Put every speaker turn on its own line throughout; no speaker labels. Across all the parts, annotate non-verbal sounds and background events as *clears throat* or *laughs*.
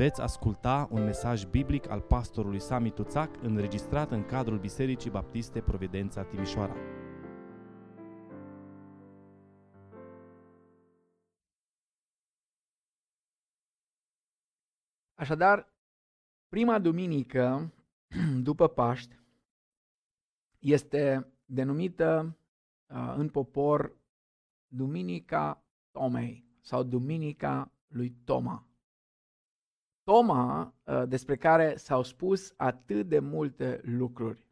Veți asculta un mesaj biblic al pastorului Sami Tuțac înregistrat în cadrul Bisericii Baptiste Providența Timișoara.
Așadar, prima duminică *clears throat* după Paști este denumită uh, în popor Duminica Tomei sau Duminica lui Toma. Toma, uh, despre care s-au spus atât de multe lucruri.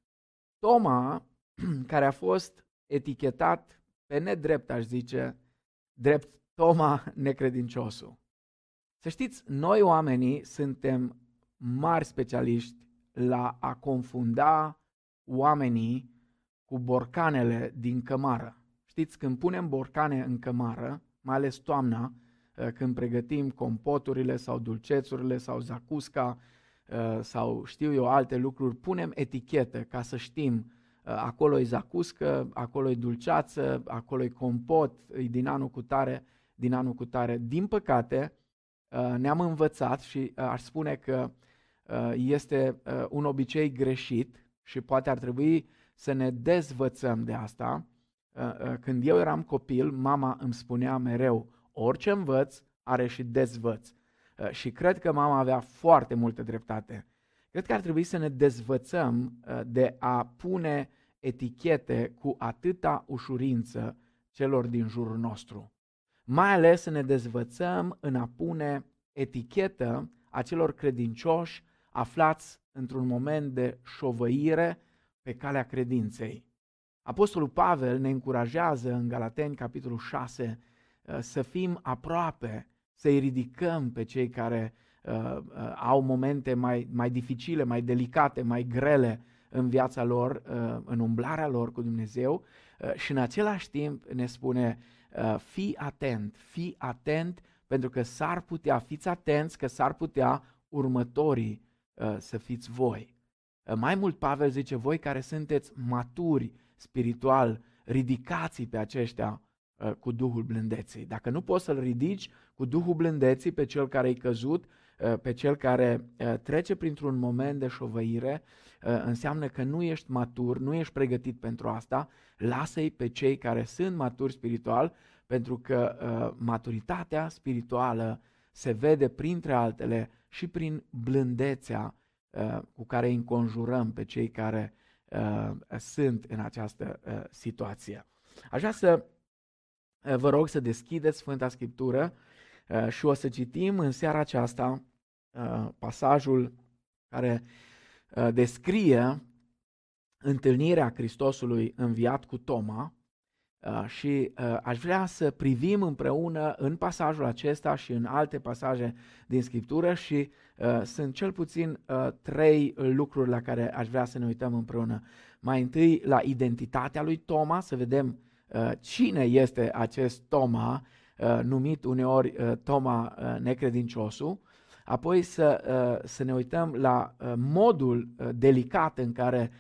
Toma, *clears throat* care a fost etichetat pe nedrept, aș zice, drept Toma *laughs* necredinciosul. Să știți, noi oamenii suntem mari specialiști la a confunda oamenii cu borcanele din cămară. Știți, când punem borcane în cămară, mai ales toamna, uh, când pregătim compoturile sau dulcețurile sau zacusca uh, sau știu eu alte lucruri, punem etichetă ca să știm uh, acolo e zacuscă, acolo e dulceață, acolo e compot, e din anul cu tare, din anul cu tare. Din păcate, ne-am învățat și aș spune că este un obicei greșit și poate ar trebui să ne dezvățăm de asta. Uh, uh, când eu eram copil, mama îmi spunea mereu, orice învăț are și dezvăț. Uh, și cred că mama avea foarte multă dreptate. Cred că ar trebui să ne dezvățăm de a pune etichete cu atâta ușurință celor din jurul nostru. Mai ales să ne dezvățăm în a pune etichetă a celor credincioși aflați într-un moment de șovăire pe calea credinței. Apostolul Pavel ne încurajează în Galateni, capitolul 6, uh, să fim aproape, să-i ridicăm pe cei care uh, uh, au momente mai, mai dificile, mai delicate, mai grele în viața lor, uh, în umblarea lor cu Dumnezeu uh, și în același timp ne spune, uh, fii atent, fii atent pentru că s-ar putea, fiți atenți că s-ar putea următorii uh, să fiți voi. Mai mult Pavel zice, voi care sunteți maturi spiritual, ridicați pe aceștia uh, cu Duhul blândeții. Dacă nu poți să-l ridici cu Duhul blândeții pe cel care e căzut, uh, pe cel care uh, trece printr-un moment de șovăire, înseamnă că nu ești matur, nu ești pregătit pentru asta, lasă-i pe cei care sunt maturi spiritual, pentru că maturitatea spirituală se vede printre altele și prin blândețea Uh, cu care îi înconjurăm pe cei care uh, sunt în această uh, situație. Aș vrea să vă rog să deschideți Sfânta Scriptură și o să citim în seara aceasta pasajul care descrie întâlnirea Hristosului înviat cu Toma, Uh, și uh, aș vrea să privim împreună în pasajul acesta și în alte pasaje din Scriptură și uh, sunt cel puțin trei lucruri la care aș vrea să ne uităm împreună. Mai întâi la identitatea lui Toma, să vedem cine este acest Toma, numit uneori Toma necredinciosul, apoi să, să ne uităm la modul delicat în care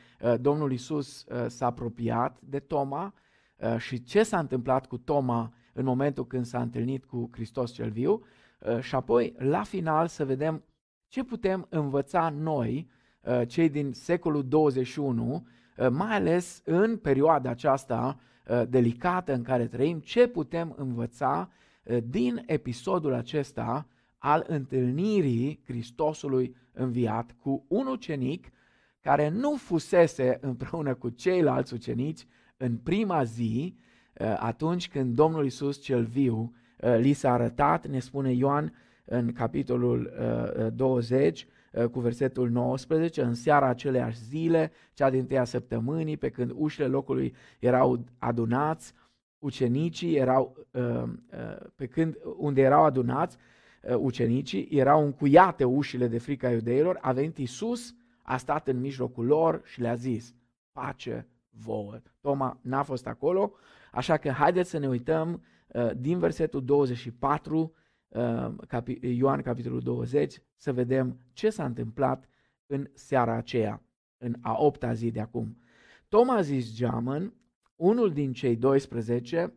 Domnul Isus s-a apropiat de Toma, Uh, și ce s-a întâmplat cu Toma în momentul când s-a întâlnit cu Hristos cel viu. Uh, și apoi la final să vedem ce putem învăța noi, uh, cei din secolul 21, mai ales în perioada aceasta delicată în care trăim, ce putem învăța din episodul acesta al întâlnirii Hristosului înviat cu un ucenic care nu fusese împreună cu ceilalți ucenici în prima zi, uh, atunci când Domnul Isus cel viu uh, li s-a arătat, ne spune Ioan în capitolul 20, uh, cu versetul 19, în seara aceleași zile, cea din tăia săptămânii, pe când ușile locului erau adunați, ucenicii erau, pe când unde erau adunați, ucenicii, erau încuiate ușile de frica iudeilor, a venit Isus, a stat în mijlocul lor și le-a zis, pace vouă. Toma n-a fost acolo, așa că haideți să ne uităm uh, din versetul 24, uh, capi- Ioan capitolul 20, să vedem ce s-a întâmplat în seara aceea, în a opta zi de acum. Toma a zis geamăn, unul din cei 12,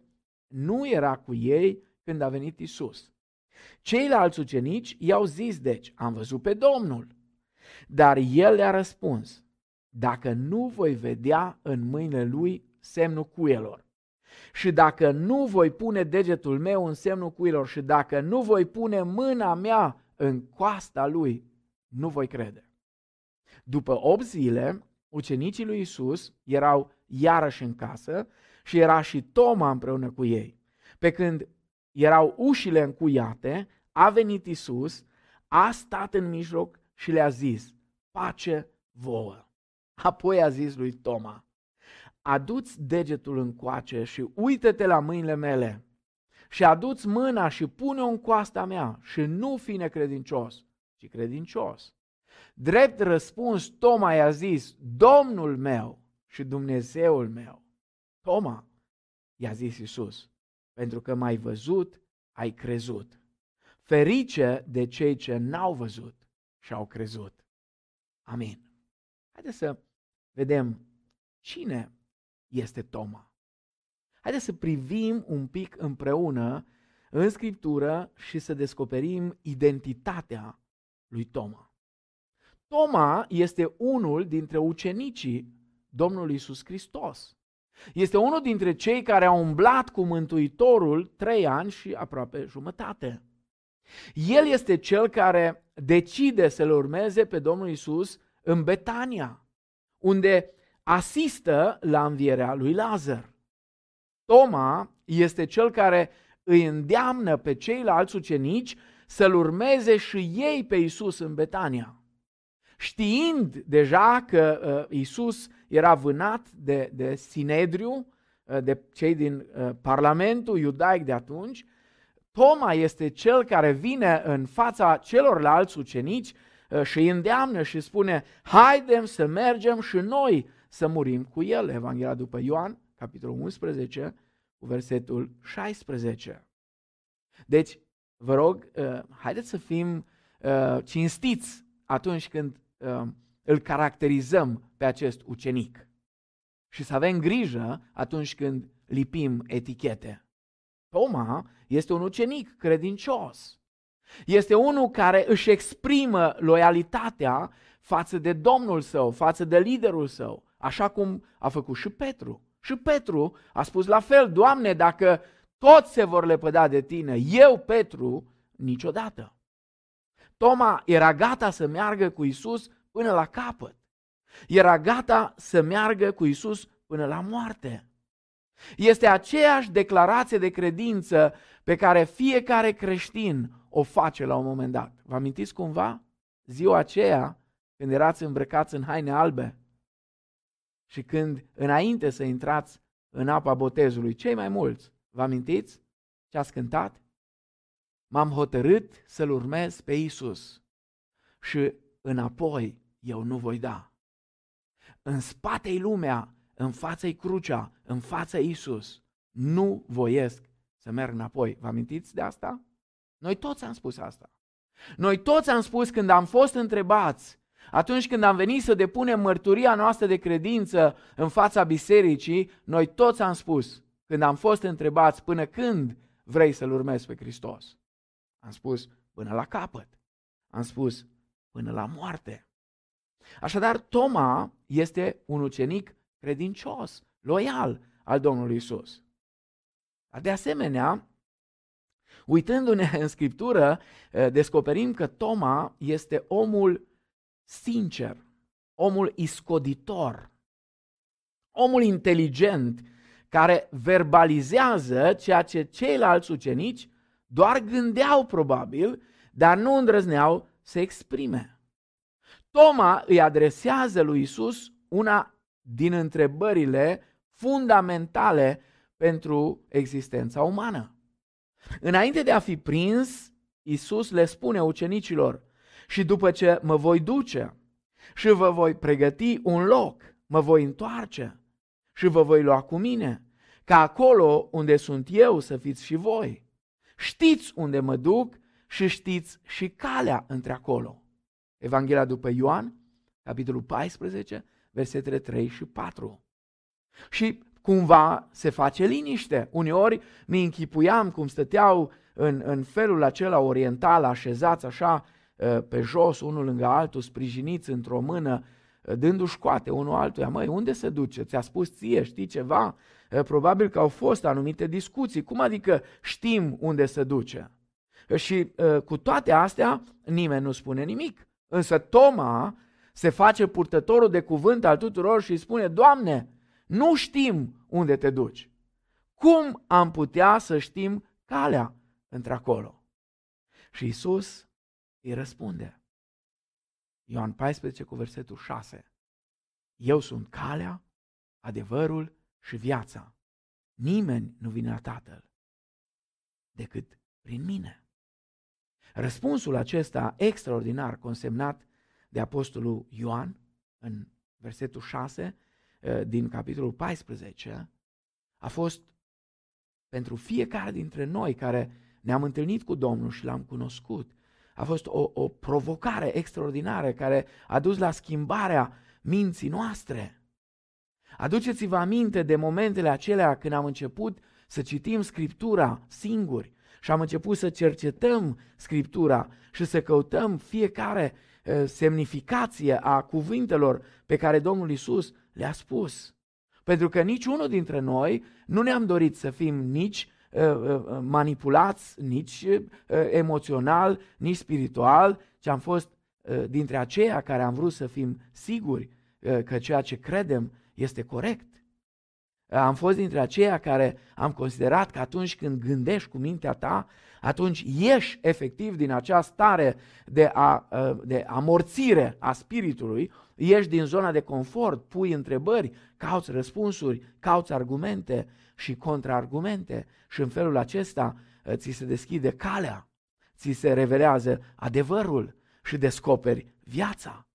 nu era cu ei când a venit Isus. Ceilalți ucenici i-au zis, deci, am văzut pe Domnul. Dar el le-a răspuns, dacă nu voi vedea în mâinile lui semnul cuielor și dacă nu voi pune degetul meu în semnul cuielor și dacă nu voi pune mâna mea în coasta lui, nu voi crede. După 8 zile, ucenicii lui Isus erau iarăși în casă și era și Toma împreună cu ei. Pe când erau ușile încuiate, a venit Isus, a stat în mijloc și le-a zis, pace vouă. Apoi a zis lui Toma, aduți degetul în coace și uită-te la mâinile mele și aduți mâna și pune-o în coasta mea și nu fi necredincios, ci credincios. Drept răspuns, Toma i-a zis, Domnul meu și Dumnezeul meu. Toma, i-a zis Isus, pentru că m-ai văzut, ai crezut. Ferice de cei ce n-au văzut și au crezut. Amin. Haideți să vedem cine este Toma. Haideți să privim un pic împreună în Scriptură și să descoperim identitatea lui Toma. Toma este unul dintre ucenicii Domnului Isus Hristos. Este unul dintre cei care au umblat cu Mântuitorul trei ani și aproape jumătate. El este cel care decide să-L urmeze pe Domnul Isus în Betania, unde asistă la învierea lui Lazar. Toma este cel care îi îndeamnă pe ceilalți ucenici să-L urmeze și ei pe Isus în Betania. Știind deja că uh, Isus era vânat de, de Sinedriu, uh, de cei din uh, Parlamentul iudaic de atunci, Toma este cel care vine în fața celorlalți ucenici uh, și îi îndeamnă și spune, haidem să mergem și noi să murim cu el. Evanghelia după Ioan, capitolul 11, cu versetul 16. Deci, vă rog, uh, haideți să fim uh, cinstiți atunci când îl caracterizăm pe acest ucenic și să avem grijă atunci când lipim etichete. Toma este un ucenic credincios. Este unul care își exprimă loialitatea față de Domnul său, față de liderul său, așa cum a făcut și Petru. Și Petru a spus la fel, Doamne, dacă toți se vor lepăda de tine, eu, Petru, niciodată. Toma era gata să meargă cu Isus până la capăt. Era gata să meargă cu Isus până la moarte. Este aceeași declarație de credință pe care fiecare creștin o face la un moment dat. Vă amintiți cumva? Ziua aceea, când erați îmbrăcați în haine albe și când, înainte să intrați în apa botezului, cei mai mulți, vă amintiți ce ați cântat? M-am hotărât să-L urmez pe Isus și înapoi eu nu voi da. În spate-i lumea, în fața-i crucea, în fața Isus. Nu voiesc să merg înapoi. Vă amintiți de asta? Noi toți am spus asta. Noi toți am spus când am fost întrebați, atunci când am venit să depunem mărturia noastră de credință în fața bisericii, noi toți am spus, când am fost întrebați, până când vrei să-L urmezi pe Hristos? Am spus, până la capăt. Am spus, până la moarte. Așadar, Toma este un ucenic credincios, loial al Domnului Isus. De asemenea, uitându-ne în Scriptură, eh, descoperim că Toma este omul sincer, omul iscoditor, omul inteligent, care verbalizează ceea ce ceilalți ucenici doar gândeau probabil, dar nu îndrăzneau să exprime. Toma îi adresează lui Isus una din întrebările fundamentale pentru existența umană. Înainte de a fi prins, Isus le spune ucenicilor, și după ce mă voi duce și vă voi pregăti un loc, mă voi întoarce și vă voi lua cu mine, ca acolo unde sunt eu să fiți și voi. Știți unde mă duc și știți și calea între acolo. Evanghelia după Ioan, capitolul 14, versetele 3 și 4. Și cumva se face liniște. Uneori mi închipuiam cum stăteau în, în felul acela oriental, așezați așa pe jos, unul lângă altul, sprijiniți într-o mână, dându-și coate unul altuia. Măi, unde se duce? Ți-a spus ție, știi ceva? Probabil că au fost anumite discuții. Cum adică știm unde se duce? Și cu toate astea, nimeni nu spune nimic. Însă Toma se face purtătorul de cuvânt al tuturor și îi spune, Doamne, nu știm unde te duci. Cum am putea să știm calea într-acolo? Și Isus îi răspunde. Ioan 14 cu versetul 6. Eu sunt calea, adevărul și viața. Nimeni nu vine la Tatăl decât prin mine. Răspunsul acesta extraordinar consemnat de Apostolul Ioan în versetul 6 eh, din capitolul 14 a fost pentru fiecare dintre noi care ne-am întâlnit cu Domnul și l-am cunoscut. A fost o, o provocare extraordinară care a dus la schimbarea minții noastre. Aduceți-vă aminte de momentele acelea când am început să citim Scriptura singuri și am început să cercetăm Scriptura și să căutăm fiecare semnificație a cuvintelor pe care Domnul Isus le-a spus. Pentru că niciunul dintre noi nu ne-am dorit să fim nici manipulați, nici emoțional, nici spiritual, ci am fost dintre aceia care am vrut să fim siguri că ceea ce credem este corect. Am fost dintre aceia care am considerat că atunci când gândești cu mintea ta, atunci ieși efectiv din acea stare de, a, de amorțire a spiritului, ieși din zona de confort, pui întrebări, cauți răspunsuri, cauți argumente și contraargumente și în felul acesta ți se deschide calea, ți se revelează adevărul și descoperi viața.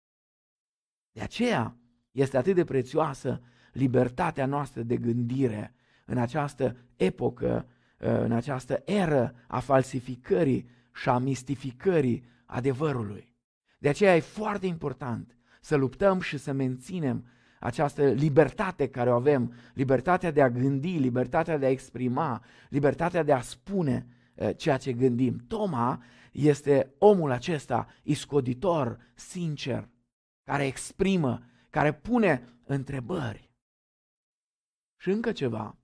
De aceea este atât de prețioasă libertatea noastră de gândire în această epocă, în această eră a falsificării și a mistificării adevărului. De aceea e foarte important să luptăm și să menținem această libertate care o avem, libertatea de a gândi, libertatea de a exprima, libertatea de a spune eh, ceea ce gândim. Toma este omul acesta iscoditor, sincer, care exprimă, care pune întrebări. Și încă ceva.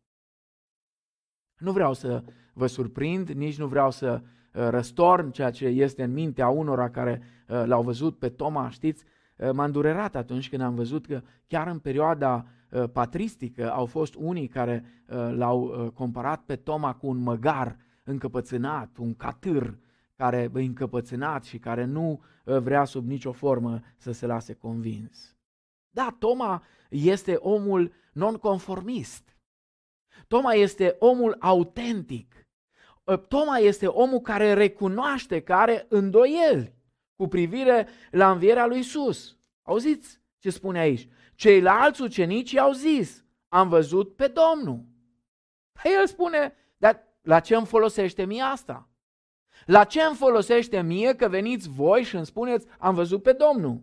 Nu vreau să vă surprind, nici nu vreau să uh, răstorn ceea ce este în mintea unora care uh, l-au văzut pe Toma, știți, uh, m-a îndurerat atunci când am văzut că chiar în perioada patristică au fost unii care l-au comparat pe Toma cu un măgar încăpățânat, un catâr care e încăpățânat și care nu vrea sub nicio formă să se lase convins. Da, Toma este omul nonconformist. Toma este omul autentic. Ă, Toma este omul care recunoaște că are îndoieli cu privire la învierea lui Isus. Auziți ce spune aici? Ceilalți ucenici i-au zis, am văzut pe Domnul. Păi el spune, dar la ce îmi folosește mie asta? La ce îmi folosește mie că veniți voi și îmi spuneți, am văzut pe Domnul?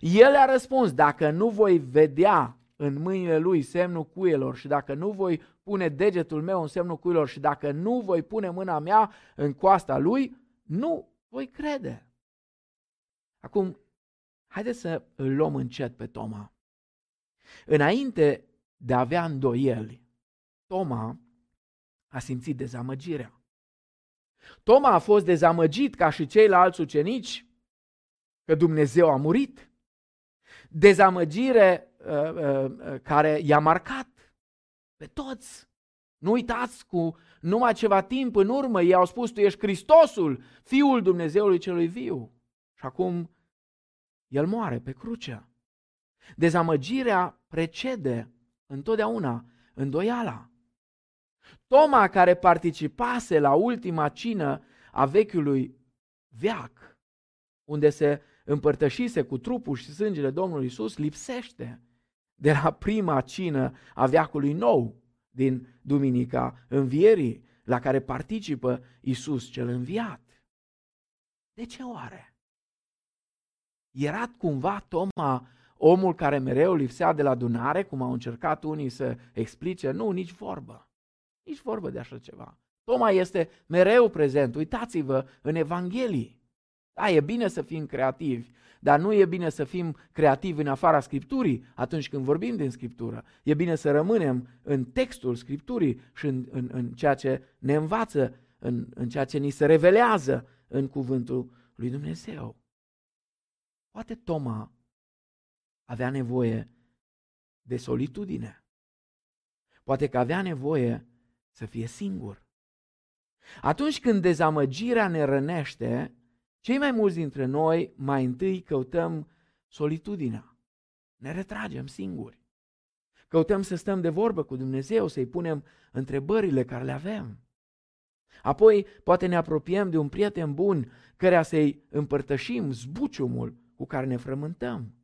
El a răspuns, dacă nu voi vedea în mâinile lui semnul cuielor și dacă nu voi pune degetul meu în semnul cuielor și dacă nu voi pune mâna mea în coasta lui, nu voi crede. Acum, haideți să îl luăm încet pe Toma. Înainte de a avea îndoieli, Toma a simțit dezamăgirea. Toma a fost dezamăgit ca și ceilalți ucenici că Dumnezeu a murit dezamăgire uh, uh, uh, care i-a marcat pe toți. Nu uitați, cu numai ceva timp în urmă, ei au spus, tu ești Hristosul, Fiul Dumnezeului celui viu. Și acum el moare pe cruce. Dezamăgirea precede întotdeauna îndoiala. Toma, care participase la ultima cină a vechiului veac, unde se împărtășise cu trupul și sângele Domnului Isus, lipsește de la prima cină a veacului nou din Duminica Învierii, la care participă Isus cel înviat. De ce oare? Era cumva Toma omul care mereu lipsea de la adunare, cum au încercat unii să explice? Nu, nici vorbă. Nici vorbă de așa ceva. Toma este mereu prezent. Uitați-vă în Evanghelii. Da, e bine să fim creativi, dar nu e bine să fim creativi în afara Scripturii atunci când vorbim din Scriptură. E bine să rămânem în textul Scripturii și în, în, în ceea ce ne învață, în, în ceea ce ni se revelează în cuvântul lui Dumnezeu. Poate Toma avea nevoie de solitudine. Poate că avea nevoie să fie singur. Atunci când dezamăgirea ne rănește, cei mai mulți dintre noi mai întâi căutăm solitudinea. Ne retragem singuri. Căutăm să stăm de vorbă cu Dumnezeu, să-i punem întrebările care le avem. Apoi poate ne apropiem de un prieten bun căreia să-i împărtășim zbuciumul cu care ne frământăm.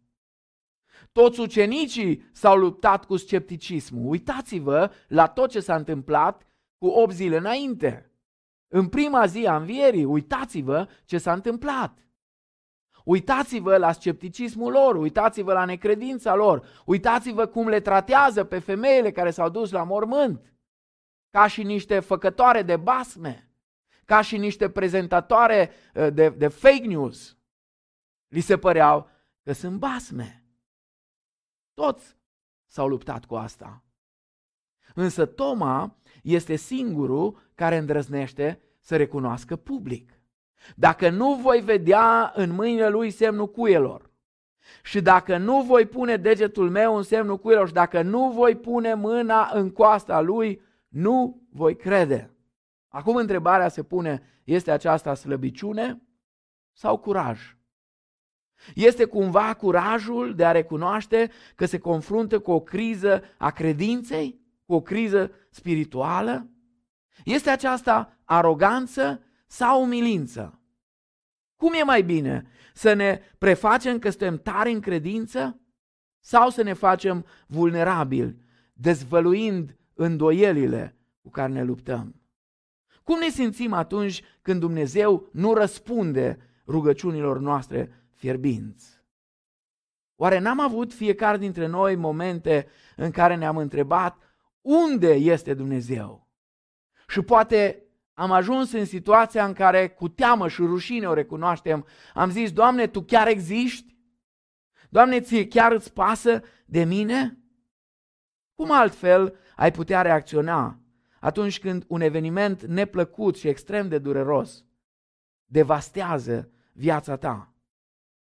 Toți ucenicii s-au luptat cu scepticismul. Uitați-vă la tot ce s-a întâmplat cu 8 zile înainte. În prima zi a învierii, uitați-vă ce s-a întâmplat. Uitați-vă la scepticismul lor, uitați-vă la necredința lor, uitați-vă cum le tratează pe femeile care s-au dus la mormânt, ca și niște făcătoare de basme, ca și niște prezentatoare uh, de, de fake news. Li se păreau că sunt basme. Toți s-au luptat cu asta. Însă Toma este singurul care îndrăznește să recunoască public. Dacă nu voi vedea în mâinile lui semnul cuielor și dacă nu voi pune degetul meu în semnul cuielor și dacă nu voi pune mâna în coasta lui, nu voi crede. Acum întrebarea se pune, este aceasta slăbiciune sau curaj? Este cumva curajul de a recunoaște că se confruntă cu o criză a credinței, cu o criză spirituală? Este aceasta aroganță sau umilință? Cum e mai bine? Să ne prefacem că suntem tari în credință sau să ne facem vulnerabili, dezvăluind îndoielile cu care ne luptăm? Cum ne simțim atunci când Dumnezeu nu răspunde rugăciunilor noastre fierbinți? Oare n-am avut fiecare dintre noi momente în care ne-am întrebat unde este Dumnezeu? Și poate am ajuns în situația în care cu teamă și rușine o recunoaștem. Am zis, Doamne, Tu chiar existi? Doamne, ție chiar îți pasă de mine? Cum altfel ai putea reacționa atunci când un eveniment neplăcut și extrem de dureros devastează viața ta?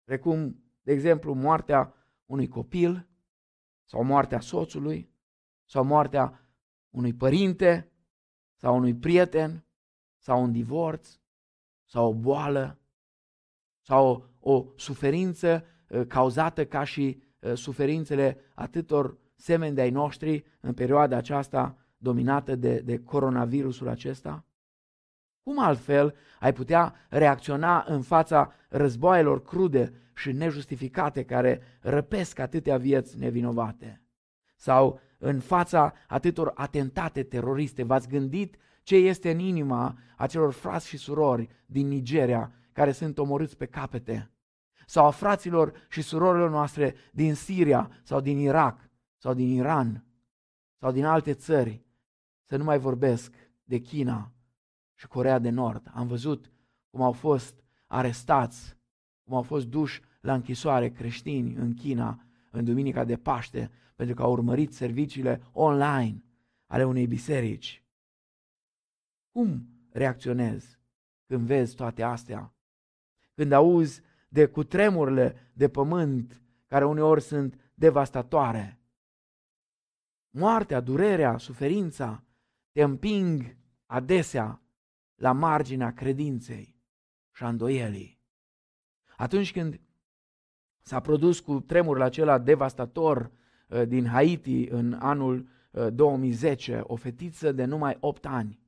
Precum, de exemplu, moartea unui copil sau moartea soțului sau moartea unui părinte sau unui prieten, sau un divorț, sau o boală, sau o, o suferință uh, cauzată ca și uh, suferințele atâtor semeni de ai noștri în perioada aceasta dominată de, de coronavirusul acesta? Cum altfel ai putea reacționa în fața războaielor crude și nejustificate care răpesc atâtea vieți nevinovate? Sau în fața atâtor atentate teroriste. V-ați gândit ce este în inima acelor frați și surori din Nigeria care sunt omorâți pe capete? Sau a fraților și surorilor noastre din Siria sau din Irak sau din Iran sau din alte țări? Să nu mai vorbesc de China și Corea de Nord. Am văzut cum au fost arestați, cum au fost duși la închisoare creștini în China în Duminica de Paște pentru că au urmărit serviciile online ale unei biserici. Cum reacționezi când vezi toate astea? Când auzi de cutremurile de pământ care uneori sunt devastatoare? Moartea, durerea, suferința te împing adesea la marginea credinței și a îndoielii. Atunci când s-a produs cu tremurul acela devastator Uh, din Haiti în anul 2010, uh, o fetiță de numai 8 ani.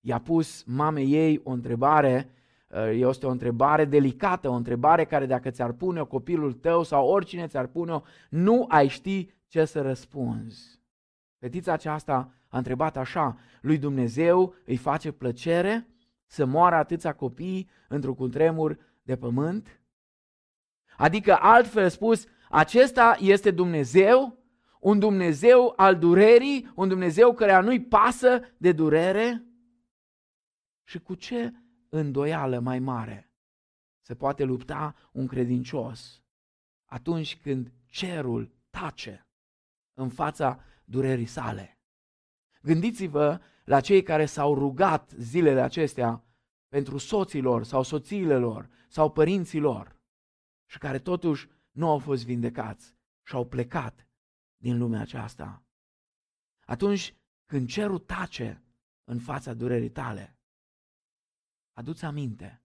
I-a pus mamei ei o întrebare, uh, este o întrebare delicată, o întrebare care dacă ți-ar pune-o copilul tău sau oricine ți-ar pune-o, nu ai ști ce să răspunzi. Fetița aceasta a întrebat așa, lui Dumnezeu îi face plăcere să moară atâția copii într-un cutremur de pământ? Adică, altfel spus, acesta este Dumnezeu, un Dumnezeu al durerii, un Dumnezeu care nu-i pasă de durere. Și cu ce îndoială mai mare se poate lupta un credincios atunci când cerul tace în fața durerii sale. Gândiți-vă la cei care s-au rugat zilele acestea pentru soților sau soțiile lor sau părinții lor și care totuși nu au fost vindecați și au plecat din lumea aceasta. Atunci când cerul tace în fața durerii tale, aduți aminte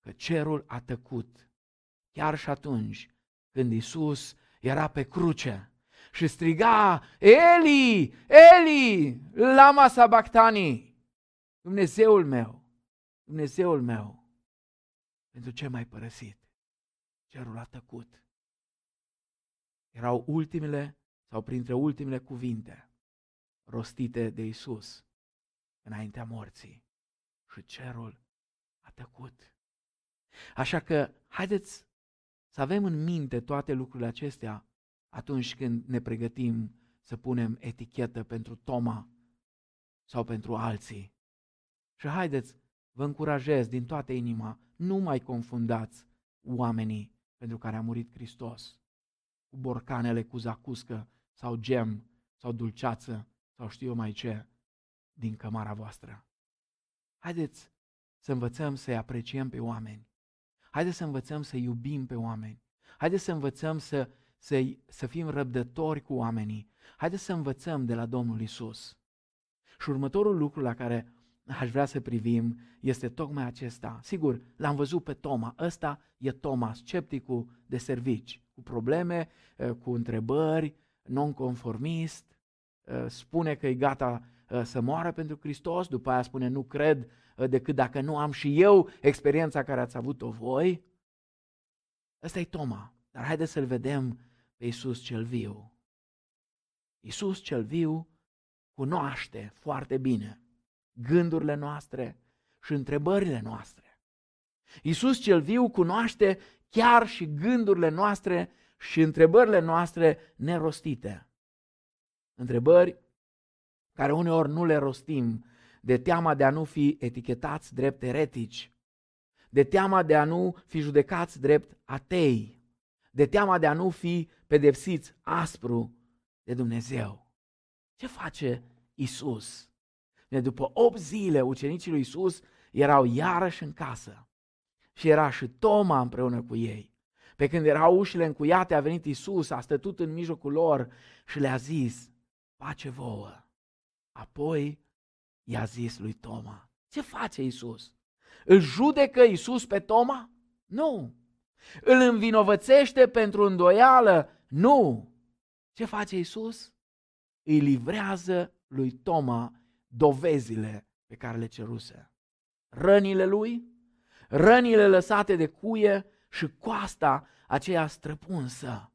că cerul a tăcut chiar și atunci când Isus era pe cruce și striga, Eli, Eli, lama sabactani, Dumnezeul meu, Dumnezeul meu, pentru ce m-ai părăsit? Cerul a tăcut. Erau ultimele sau printre ultimele cuvinte rostite de Isus înaintea morții și cerul a tăcut. Așa că haideți să avem în minte toate lucrurile acestea atunci când ne pregătim să punem etichetă pentru Toma sau pentru alții. Și haideți, vă încurajez din toată inima, nu mai confundați oamenii pentru care a murit Hristos cu borcanele cu zacuscă sau gem sau dulceață sau știu eu mai ce din cămara voastră. Haideți să învățăm să-i apreciem pe oameni. Haideți să învățăm să iubim pe oameni. Haideți să învățăm să, să, să fim răbdători cu oamenii. Haideți să învățăm de la Domnul Isus. Și următorul lucru la care aș vrea să privim este tocmai acesta. Sigur, l-am văzut pe Toma. Ăsta e Toma, scepticul de servici, cu probleme, eh, cu întrebări, nonconformist, eh, spune că e gata eh, să moară pentru Hristos, după aia spune nu cred decât dacă nu am și eu experiența care ați avut-o voi. Ăsta e Toma, dar haideți să-l vedem pe Iisus cel viu. Iisus cel viu cunoaște foarte bine gândurile noastre și întrebările noastre. Iisus cel viu cunoaște chiar și gândurile noastre și întrebările noastre nerostite. Întrebări care uneori nu le rostim de teama de a nu fi etichetați drept eretici, de teama de a nu fi judecați drept atei, de teama de a nu fi pedepsiți aspru de Dumnezeu. Ce face Isus? După 8 zile, ucenicii lui Isus erau iarăși în casă și era și Toma împreună cu ei. Pe când erau ușile încuiate, a venit Isus, a stătut în mijlocul lor și le-a zis, pace vouă. Apoi i-a zis lui Toma, ce face Isus? Îl judecă Isus pe Toma? Nu. Îl învinovățește pentru îndoială? Nu. Ce face Isus? Îi livrează lui Toma dovezile pe care le ceruse. Rănile lui, rănile lăsate de cuie și coasta aceea străpunsă.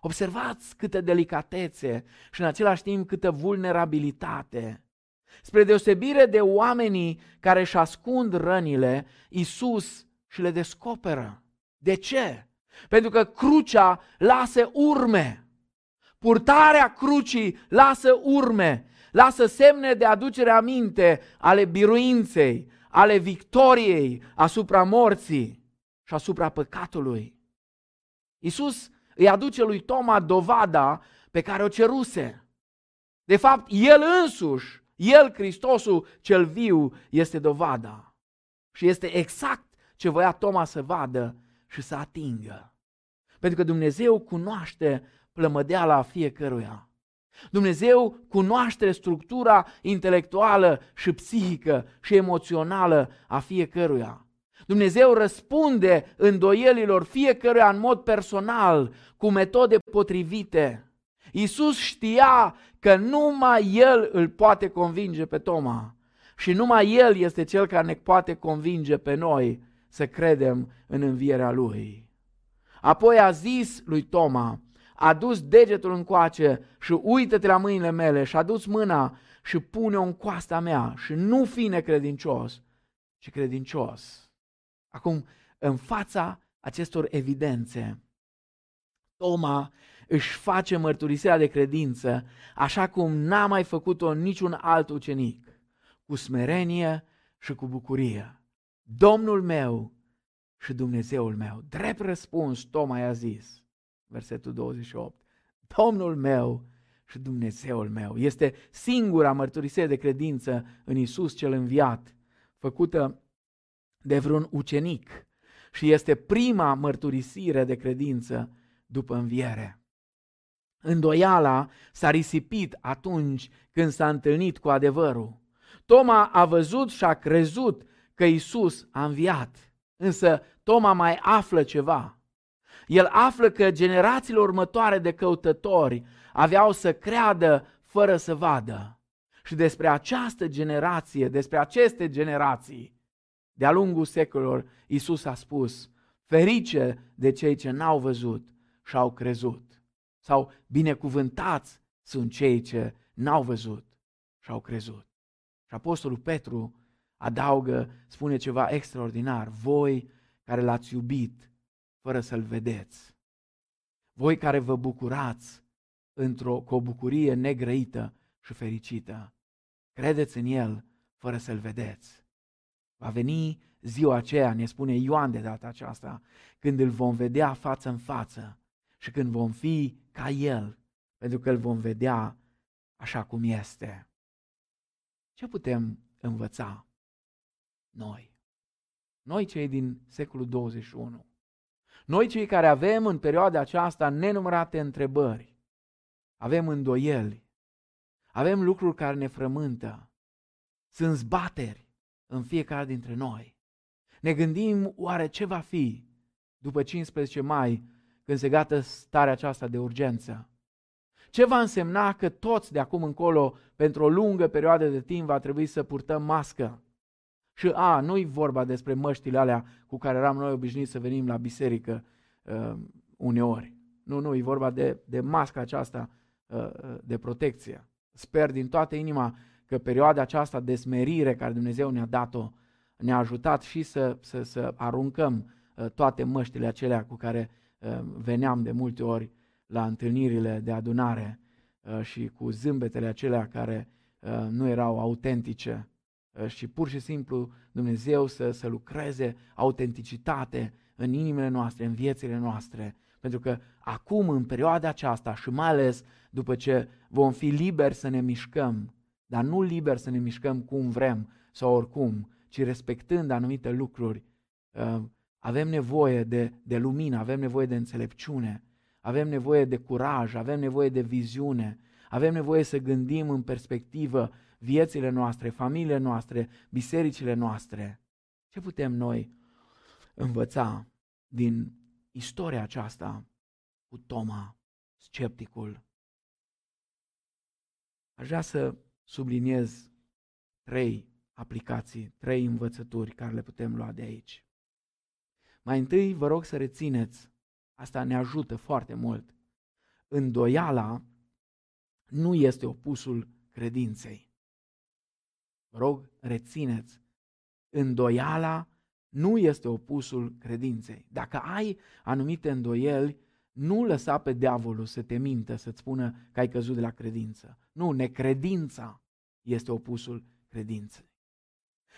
Observați câtă delicatețe și în același timp câtă vulnerabilitate. Spre deosebire de oamenii care își ascund rănile, Isus și le descoperă. De ce? Pentru că crucea lasă urme. Purtarea crucii lasă urme, lasă semne de aducere aminte ale biruinței, ale victoriei asupra morții și asupra păcatului. Isus îi aduce lui Toma dovada pe care o ceruse. De fapt, el însuși, el, Hristosul cel viu, este dovada. Și este exact ce voia Toma să vadă și să atingă. Pentru că Dumnezeu cunoaște plămădeala fiecăruia. Dumnezeu cunoaște structura intelectuală și psihică și emoțională a fiecăruia. Dumnezeu răspunde îndoielilor fiecăruia în mod personal, cu metode potrivite. Iisus știa că numai El îl poate convinge pe Toma și numai El este Cel care ne poate convinge pe noi să credem în învierea Lui. Apoi a zis lui Toma, a dus degetul în coace și uită-te la mâinile mele și a dus mâna și pune-o în coasta mea și nu fi necredincios, ci credincios. Acum, în fața acestor evidențe, Toma își face mărturisirea de credință așa cum n-a mai făcut-o niciun alt ucenic, cu smerenie și cu bucurie. Domnul meu și Dumnezeul meu. Drept răspuns, Toma i-a zis, versetul 28, Domnul meu și Dumnezeul meu. Este singura mărturisire de credință în Isus cel înviat, făcută de vreun ucenic și este prima mărturisire de credință după înviere. Îndoiala s-a risipit atunci când s-a întâlnit cu adevărul. Toma a văzut și a crezut că Isus a înviat. Însă Toma mai află ceva. El află că generațiile următoare de căutători aveau să creadă fără să vadă. Și despre această generație, despre aceste generații, de-a lungul secolilor, Isus a spus, ferice de cei ce n-au văzut și au crezut. Sau binecuvântați sunt cei ce n-au văzut și au crezut. Și Apostolul Petru adaugă, spune ceva extraordinar, voi care l-ați iubit fără să-l vedeți, voi care vă bucurați într-o, cu o bucurie negrăită și fericită, credeți în el fără să-l vedeți. Va veni ziua aceea, ne spune Ioan de data aceasta, când îl vom vedea față în față și când vom fi ca el, pentru că îl vom vedea așa cum este. Ce putem învăța noi? Noi cei din secolul 21. Noi cei care avem în perioada aceasta nenumărate întrebări, avem îndoieli, avem lucruri care ne frământă, sunt zbateri în fiecare dintre noi. Ne gândim oare ce va fi după 15 mai când se gata starea aceasta de urgență. Ce va însemna că toți de acum încolo, pentru o lungă perioadă de timp, va trebui să purtăm mască? Și a, nu-i vorba despre măștile alea cu care eram noi obișnuiți să venim la biserică uh, uneori. Nu, nu, e vorba de, de masca aceasta uh, uh de protecție. Sper din toată inima că perioada aceasta de smerire care Dumnezeu ne-a dat-o ne-a ajutat și să, să, să aruncăm uh, toate măștile acelea cu care uh, veneam de multe ori la întâlnirile de adunare uh, și cu zâmbetele acelea care uh, nu erau autentice uh, și pur și simplu Dumnezeu să, să lucreze autenticitate în inimile noastre, în viețile noastre, pentru că acum, în perioada aceasta și mai ales după ce vom fi liberi să ne mișcăm, dar nu liberi să ne mișcăm cum vrem sau oricum, ci respectând anumite lucruri, avem nevoie de, de lumină, avem nevoie de înțelepciune, avem nevoie de curaj, avem nevoie de viziune, avem nevoie să gândim în perspectivă viețile noastre, familiile noastre, bisericile noastre. Ce putem noi învăța din istoria aceasta cu Toma, scepticul? Aș vrea să subliniez trei aplicații, trei învățături care le putem lua de aici. Mai întâi, vă rog să rețineți Asta ne ajută foarte mult. Îndoiala nu este opusul credinței. Vă rog, rețineți. Îndoiala nu este opusul credinței. Dacă ai anumite îndoieli, nu lăsa pe diavolul să te mintă, să-ți spună că ai căzut de la credință. Nu, necredința este opusul credinței.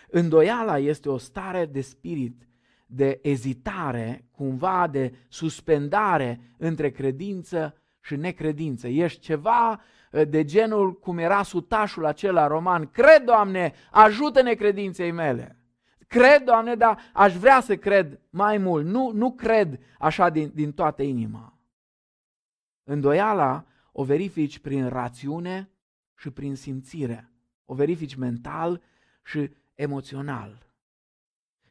Îndoiala este o stare de spirit de ezitare, cumva de suspendare între credință și necredință. Ești ceva uh, de genul cum era sutașul acela roman. Cred, Doamne, ajută necredinței mele. Cred, Doamne, dar aș vrea să cred mai mult. Nu, nu cred așa din, din toată inima. Îndoiala o verifici prin rațiune și prin simțire. O verifici mental și emoțional.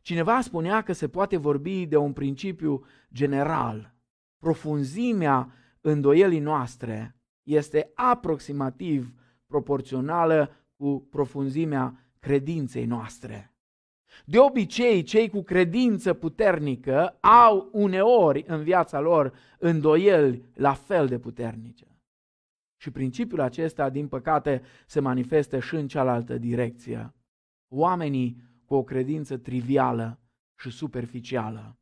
Cineva spunea că se poate vorbi de un principiu general. Profunzimea îndoielii noastre este aproximativ proporțională cu profunzimea credinței noastre. De obicei, cei cu credință puternică au uneori în viața lor îndoieli la fel de puternice. Și principiul acesta, din păcate, se manifestă și în cealaltă direcție. Oamenii cu o credință trivială și superficială.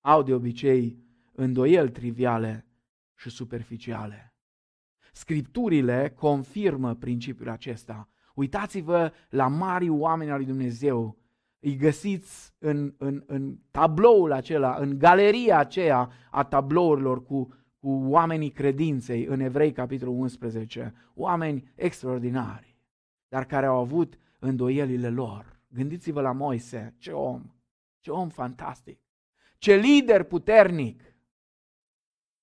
Au de obicei îndoieli triviale și superficiale. Scripturile confirmă principiul acesta. Uitați-vă la mari oameni al lui Dumnezeu. Îi găsiți în, în, în tabloul acela, în galeria aceea a tablourilor cu, cu oamenii credinței în Evrei, capitolul 11. Oameni extraordinari, dar care au avut îndoielile lor. Gândiți-vă la Moise, ce om, ce om fantastic, ce lider puternic.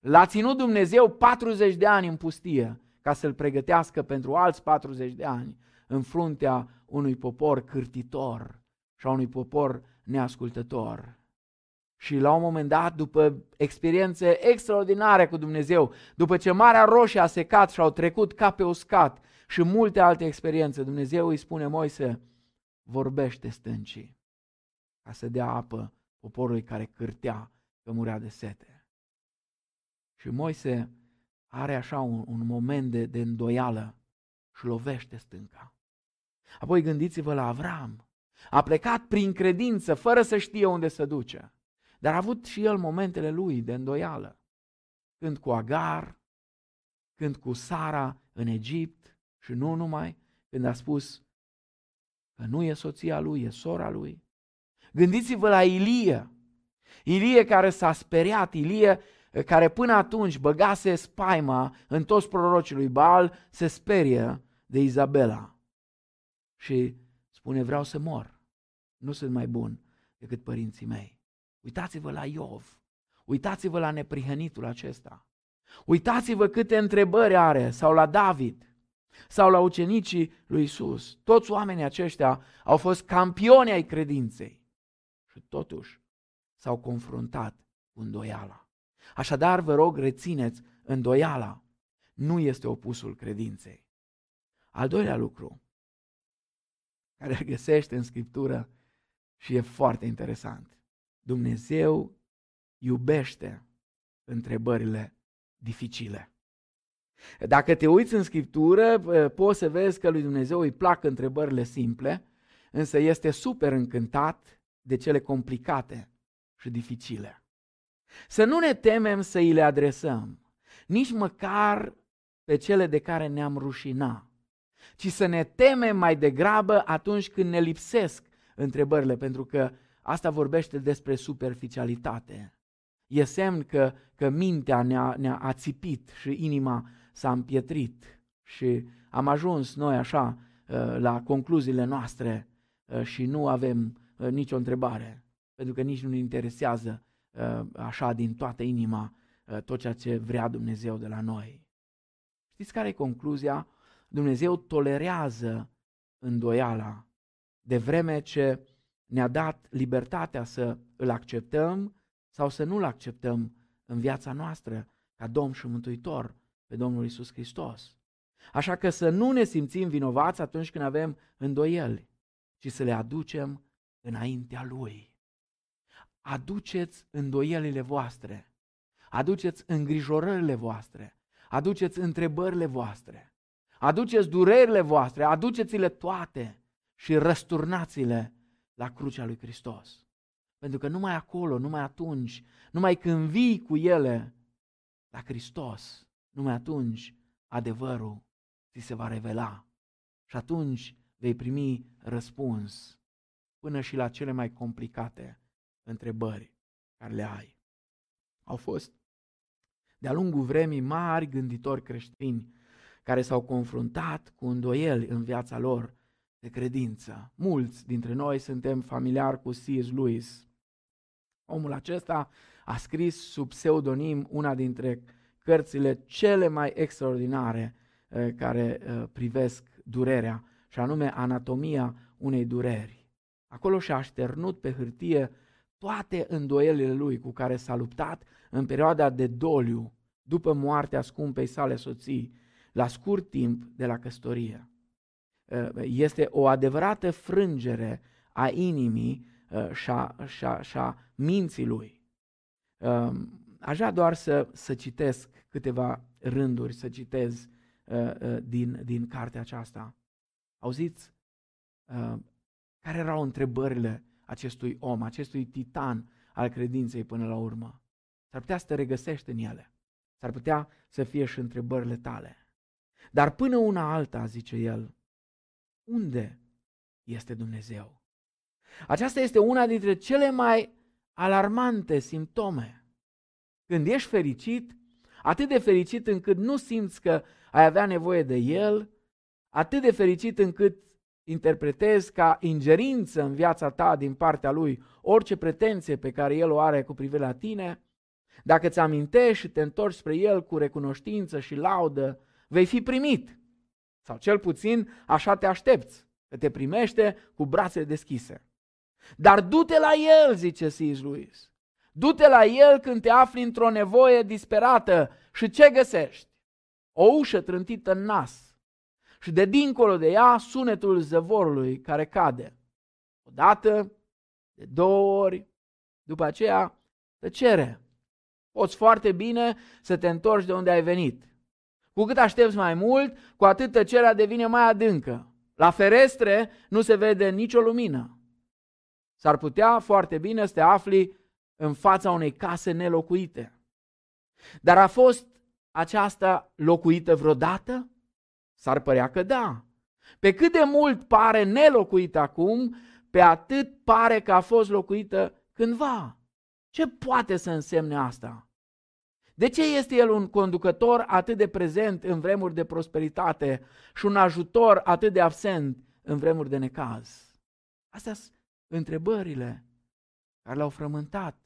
L-a ținut Dumnezeu 40 de ani în pustie ca să-l pregătească pentru alți 40 de ani în fruntea unui popor cârtitor și a unui popor neascultător. Și la un moment dat, după experiențe extraordinare cu Dumnezeu, după ce Marea Roșie a secat și au trecut ca pe uscat și multe alte experiențe, Dumnezeu îi spune Moise, vorbește stâncii ca să dea apă poporului care cârtea că murea de sete. Și Moise are așa un, un moment de, de îndoială și lovește stânca. Apoi gândiți-vă la Avram. A plecat prin credință, fără să știe unde se duce. Dar a avut și el momentele lui de îndoială. Când cu Agar, când cu Sara în Egipt și nu numai, când a spus că nu e soția lui, e sora lui. Gândiți-vă la Ilie. Ilie care s-a speriat, Ilie care până atunci băgase spaima în toți prorocii lui Baal, se sperie de Izabela și spune vreau să mor. Nu sunt mai bun decât părinții mei. Uitați-vă la Iov. Uitați-vă la neprihănitul acesta. Uitați-vă câte întrebări are sau la David sau la ucenicii lui Isus. Toți oamenii aceștia au fost campioni ai credinței și totuși s-au confruntat cu îndoiala. Așadar, vă rog, rețineți, îndoiala nu este opusul credinței. Al doilea lucru, care îl găsește în Scriptură și e foarte interesant. Dumnezeu iubește întrebările dificile. Dacă te uiți în Scriptură, poți să vezi că lui Dumnezeu îi plac întrebările simple, însă este super încântat de cele complicate și dificile. Să nu ne temem să îi le adresăm, nici măcar pe cele de care ne-am rușina, ci să ne temem mai degrabă atunci când ne lipsesc întrebările, pentru că asta vorbește despre superficialitate. E semn că, că mintea ne-a, ne-a ațipit și inima s-a împietrit și am ajuns noi așa uh, la concluziile noastre uh, și nu avem uh, nicio întrebare, pentru că nici nu ne interesează Uh, așa din toată inima uh, tot ceea ce vrea Dumnezeu de la noi. Știți care e concluzia? Dumnezeu tolerează îndoiala de vreme ce ne-a dat libertatea să îl acceptăm sau să nu-l acceptăm în viața noastră ca Domn și Mântuitor pe Domnul Isus Hristos. Așa că să nu ne simțim vinovați atunci când avem îndoieli, ci să le aducem înaintea Lui aduceți îndoielile voastre, aduceți îngrijorările voastre, aduceți întrebările voastre, aduceți durerile voastre, aduceți-le toate și răsturnați-le la crucea lui Hristos. Pentru că numai acolo, numai atunci, numai când vii cu ele la Hristos, numai atunci adevărul ți se va revela. Și atunci vei primi răspuns până și la cele mai complicate întrebări care le ai. Au fost de-a lungul vremii mari gânditori creștini care s-au confruntat cu îndoieli în viața lor de credință. Mulți dintre noi suntem familiari cu C.S. Lewis. Omul acesta a scris sub pseudonim una dintre cărțile cele mai extraordinare eh, care eh, privesc durerea, și anume Anatomia unei dureri. Acolo și-a așternut pe hârtie toate îndoielile lui cu care s-a luptat în perioada de doliu după moartea scumpei sale soții, la scurt timp de la căsătorie. Uh, este o adevărată frângere a inimii uh, și a, și a, și a minții lui. Um, aș vrea doar să, să citesc câteva rânduri, să citez uh, din, din cartea aceasta. Auziți? Care erau întrebările acestui om, acestui titan al credinței până la urmă. S-ar putea să te regăsești în ele. S-ar putea să fie și întrebările tale. Dar până una alta, zice el, unde este Dumnezeu? Aceasta este una dintre cele mai alarmante simptome. Când ești fericit, atât de fericit încât nu simți că ai avea nevoie de El, atât de fericit încât interpretezi ca ingerință în viața ta din partea Lui orice pretenție pe care El o are cu privire la tine, dacă ți amintești și te întorci spre El cu recunoștință și laudă, vei fi primit. Sau cel puțin așa te aștepți, că te primește cu brațele deschise. Dar du-te la El, zice C.S. Lewis. Du-te la El când te afli într-o nevoie disperată și ce găsești? O ușă trântită în nas și de dincolo de ea sunetul zăvorului care cade. Odată, de două ori, după aceea tăcere. Poți foarte bine să te întorci de unde ai venit. Cu cât aștepți mai mult, cu atât tăcerea devine mai adâncă. La ferestre nu se vede nicio lumină. S-ar putea foarte bine să te afli în fața unei case nelocuite. Dar a fost aceasta locuită vreodată? S-ar părea că da. Pe cât de mult pare nelocuită acum, pe atât pare că a fost locuită cândva. Ce poate să însemne asta? De ce este el un conducător atât de prezent în vremuri de prosperitate și un ajutor atât de absent în vremuri de necaz? Astea sunt întrebările care l-au frământat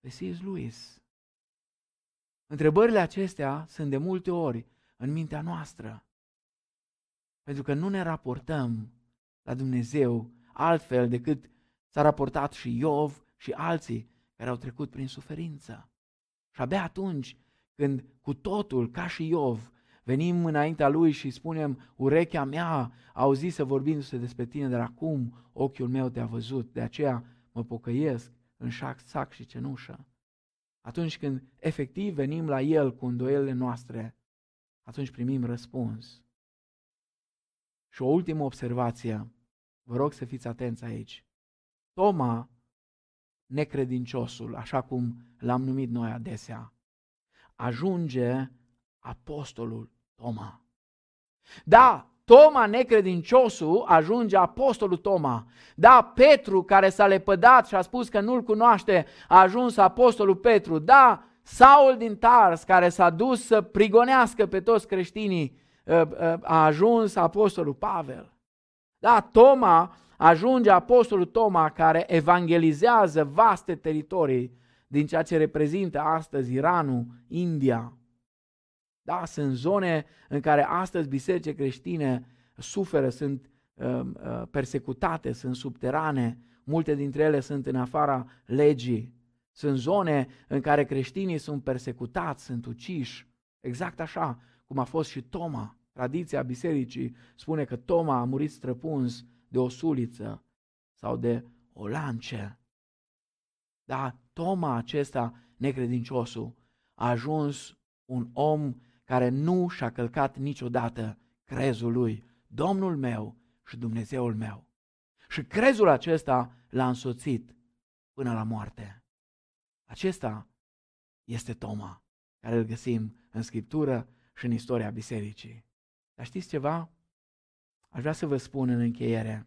pe C.S. Lewis. Întrebările acestea sunt de multe ori în mintea noastră. Pentru că nu ne raportăm la Dumnezeu altfel decât s-a raportat și Iov și alții care au trecut prin suferință. Și abia atunci când cu totul, ca și Iov, venim înaintea lui și spunem, urechea mea a auzit să vorbindu-se despre tine, dar acum ochiul meu te-a văzut, de aceea mă pocăiesc în șac, sac și cenușă. Atunci când efectiv venim la El cu îndoielile noastre, atunci primim răspuns. Și o ultimă observație, vă rog să fiți atenți aici. Toma, necredinciosul, așa cum l-am numit noi adesea, ajunge apostolul Toma. Da, Toma, necredinciosul, ajunge apostolul Toma. Da, Petru, care s-a lepădat și a spus că nu-l cunoaște, a ajuns apostolul Petru. Da, Saul din Tars, care s-a dus să prigonească pe toți creștinii, ă, ă, a ajuns apostolul Pavel. Da, Toma ajunge apostolul Toma care evangelizează vaste teritorii din ceea ce reprezintă astăzi Iranul, India, da, sunt zone în care astăzi biserice creștine suferă, sunt uh, uh, persecutate, sunt subterane, multe dintre ele sunt în afara legii. Sunt zone în care creștinii sunt persecutați, sunt uciși, exact așa cum a fost și Toma. Tradiția bisericii spune că Toma a murit străpuns de o suliță sau de o lance. Dar Toma acesta, necredinciosul, a ajuns un om care nu și-a călcat niciodată crezul lui, Domnul meu și Dumnezeul meu. Și crezul acesta l-a însoțit până la moarte. Acesta este Toma, care îl găsim în Scriptură și în istoria bisericii. Dar știți ceva? Aș vrea să vă spun în încheiere.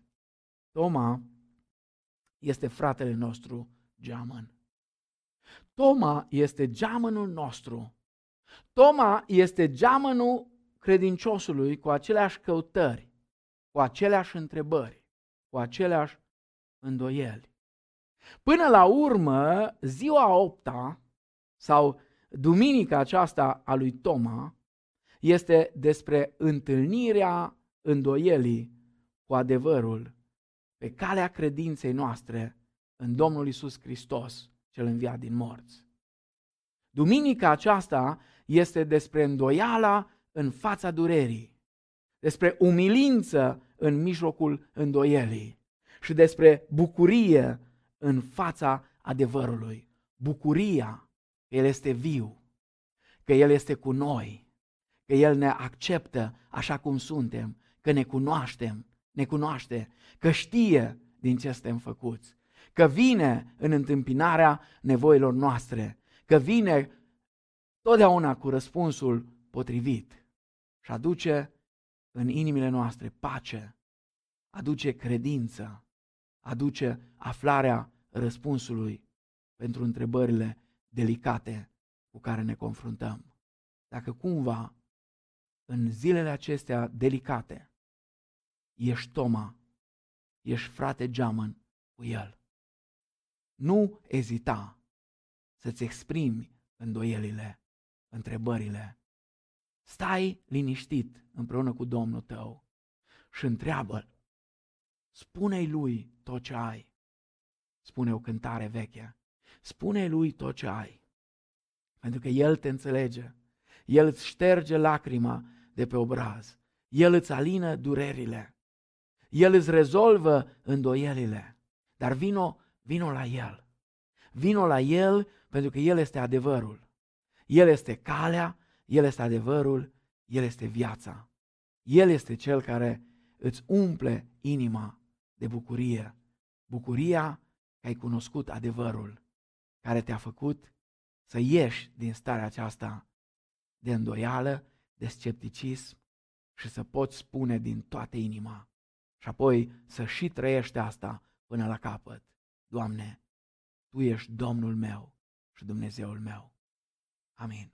Toma este fratele nostru geamăn. Toma este geamănul nostru Toma este geamănul credinciosului cu aceleași căutări, cu aceleași întrebări, cu aceleași îndoieli. Până la urmă, ziua opta sau duminica aceasta a lui Toma este despre întâlnirea îndoielii cu adevărul pe calea credinței noastre în Domnul Isus Hristos, cel înviat din morți. Duminica aceasta este despre îndoiala în fața durerii, despre umilință în mijlocul îndoielii și despre bucurie în fața adevărului. Bucuria că El este viu, că El este cu noi, că El ne acceptă așa cum suntem, că ne cunoaștem, ne cunoaște, că știe din ce suntem făcuți, că vine în întâmpinarea nevoilor noastre, că vine totdeauna cu răspunsul potrivit și aduce în inimile noastre pace aduce credință, aduce aflarea răspunsului pentru întrebările delicate cu care ne confruntăm. Dacă cumva în zilele acestea delicate ești Toma, ești frate geamăn cu el, nu ezita să-ți exprimi îndoielile, întrebările. Stai liniștit împreună cu Domnul tău și întreabă-l. Spune-i lui tot ce ai. Spune o cântare veche. Spune-i lui tot ce ai. Pentru că El te înțelege. El îți șterge lacrima de pe obraz. El îți alină durerile. El îți rezolvă îndoielile. Dar vino, vino la El. Vino la El pentru că El este adevărul. El este calea, El este adevărul, El este viața. El este Cel care îți umple inima de bucurie. Bucuria că ai cunoscut adevărul care te-a făcut să ieși din starea aceasta de îndoială, de scepticism și să poți spune din toată inima și apoi să și trăiești asta până la capăt. Doamne, Tu ești Domnul meu și Dumnezeul meu. Amin.